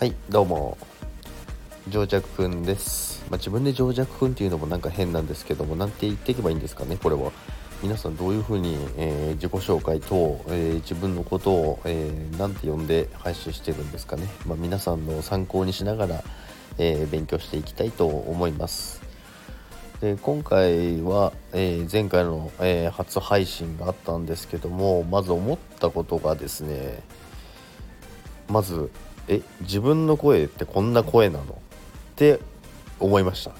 はいどうも。情弱くんです、まあ、自分で情弱くんっていうのもなんか変なんですけどもなんて言っていけばいいんですかねこれは。皆さんどういうふうに、えー自己紹介と、えー自分のことを、えーなんて呼んで配信してるんですかね、まあ、皆さんの参考にしながら、え勉強していきたいと思います。で今回は、え前回の、え初配信があったんですけどもまず思ったことがですねまずえ自分の声ってこんな声なの？って思いました。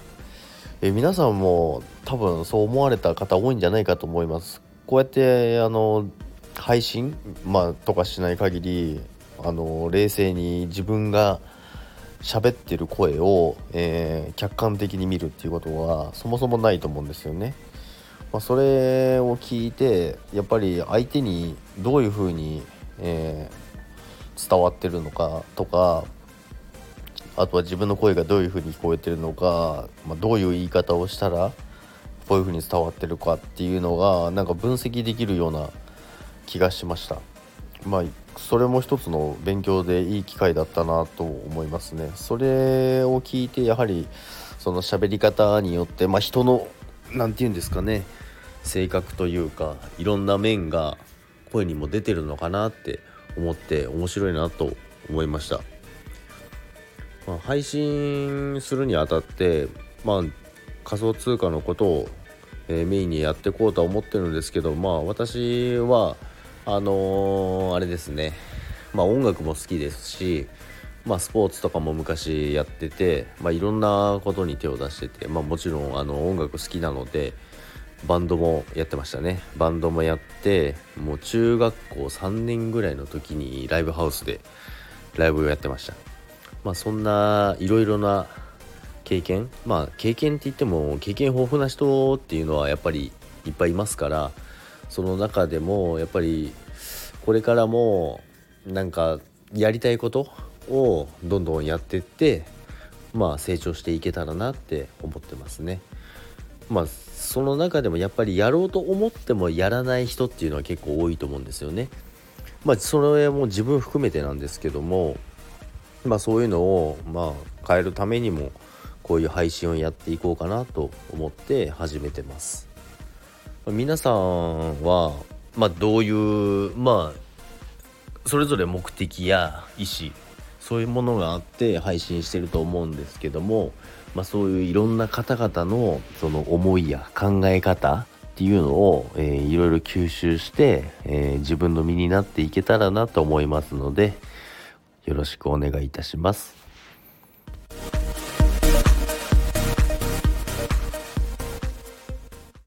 え皆さんも多分そう思われた方多いんじゃないかと思います。こうやってあの配信、まあ、とかしない限りあの冷静に自分が喋ってる声を、えー客観的に見るっていうことはそもそもないと思うんですよね。まあ、それを聞いてやっぱり相手にどういうふうに、えー伝わってるのかとかあとは自分の声がどういうふうに聞こえてるのか、まあ、どういう言い方をしたらこういうふうに伝わってるかっていうのがなんか分析できるような気がしました。まあそれも一つの勉強でいい機会だったなと思いますね。それを聞いてやはりその喋り方によって、まあ、人の何て言うんですかね性格というかいろんな面が声にも出てるのかなって思って面白いなと思いました。まあ、配信するにあたって、まあ、仮想通貨のことを、えーメインにやっていこうとは思ってるんですけど、まあ、私はあのーあれですね、まあ、音楽も好きですし、まあ、スポーツとかも昔やってて、まあ、いろんなことに手を出してて、まあ、もちろんあの音楽好きなのでバンドもやってましたねバンドもやってもう中学校3年ぐらいの時にライブハウスでライブをやってましたまあそんないろいろな経験まあ経験って言っても経験豊富な人っていうのはやっぱりいっぱいいますからその中でもやっぱりこれからもなんかやりたいことをどんどんやってってまあ成長していけたらなって思ってますね。まあその中でもやっぱりやろうと思ってもやらない人っていうのは結構多いと思うんですよね。まあそれもう自分含めてなんですけどもまあそういうのをまあ変えるためにもこういう配信をやっていこうかなと思って始めてます。皆さんはまあどういうまあそれぞれ目的や意思そういうものがあって配信してると思うんですけども、まあ、そういういろんな方々のその思いや考え方っていうのを、えーいろいろ吸収して、えー自分の身になっていけたらなと思いますのでよろしくお願いいたします。